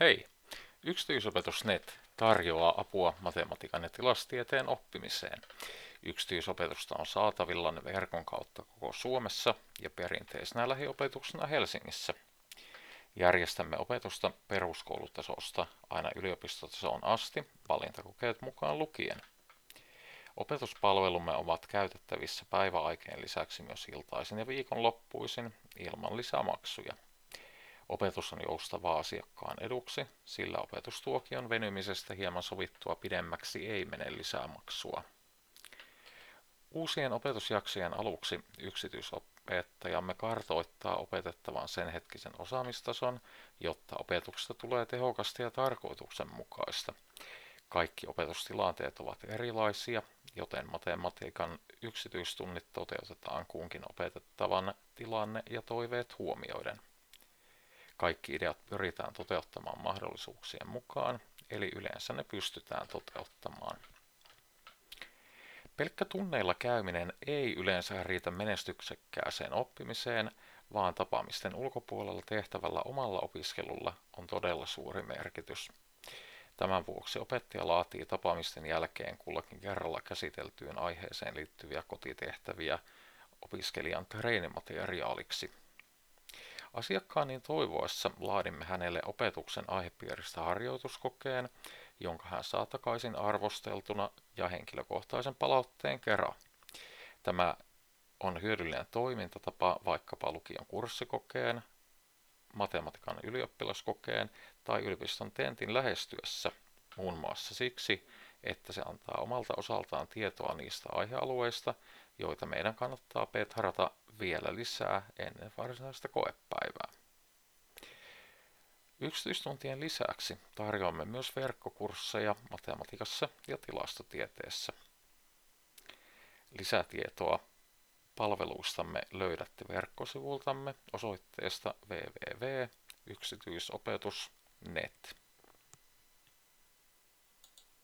Hei! Yksityisopetusnet tarjoaa apua matematiikan ja tilastieteen oppimiseen. Yksityisopetusta on saatavilla verkon kautta koko Suomessa ja perinteisenä lähiopetuksena Helsingissä. Järjestämme opetusta peruskoulutasosta aina yliopistotasoon asti, valintakokeet mukaan lukien. Opetuspalvelumme ovat käytettävissä päiväaikeen lisäksi myös iltaisin ja viikonloppuisin ilman lisämaksuja. Opetus on joustavaa asiakkaan eduksi, sillä opetustuokion venymisestä hieman sovittua pidemmäksi ei mene lisämaksua. Uusien opetusjaksojen aluksi yksityisopettajamme kartoittaa opetettavan sen hetkisen osaamistason, jotta opetuksesta tulee tehokasta ja tarkoituksenmukaista. Kaikki opetustilanteet ovat erilaisia, joten matematiikan yksityistunnit toteutetaan kunkin opetettavan tilanne ja toiveet huomioiden. Kaikki ideat pyritään toteuttamaan mahdollisuuksien mukaan, eli yleensä ne pystytään toteuttamaan. Pelkkä tunneilla käyminen ei yleensä riitä menestyksekkääseen oppimiseen, vaan tapaamisten ulkopuolella tehtävällä omalla opiskelulla on todella suuri merkitys. Tämän vuoksi opettaja laatii tapaamisten jälkeen kullakin kerralla käsiteltyyn aiheeseen liittyviä kotitehtäviä opiskelijan treenimateriaaliksi. Asiakkaan niin toivoessa laadimme hänelle opetuksen aihepiiristä harjoituskokeen, jonka hän saa takaisin arvosteltuna ja henkilökohtaisen palautteen kerran. Tämä on hyödyllinen toimintatapa vaikkapa lukion kurssikokeen, matematiikan ylioppilaskokeen tai yliopiston tentin lähestyessä, muun muassa siksi, että se antaa omalta osaltaan tietoa niistä aihealueista, joita meidän kannattaa petharata vielä lisää ennen varsinaista koepäivää. Yksityistuntien lisäksi tarjoamme myös verkkokursseja matematiikassa ja tilastotieteessä. Lisätietoa palveluistamme löydätte verkkosivultamme osoitteesta www.yksityisopetus.net.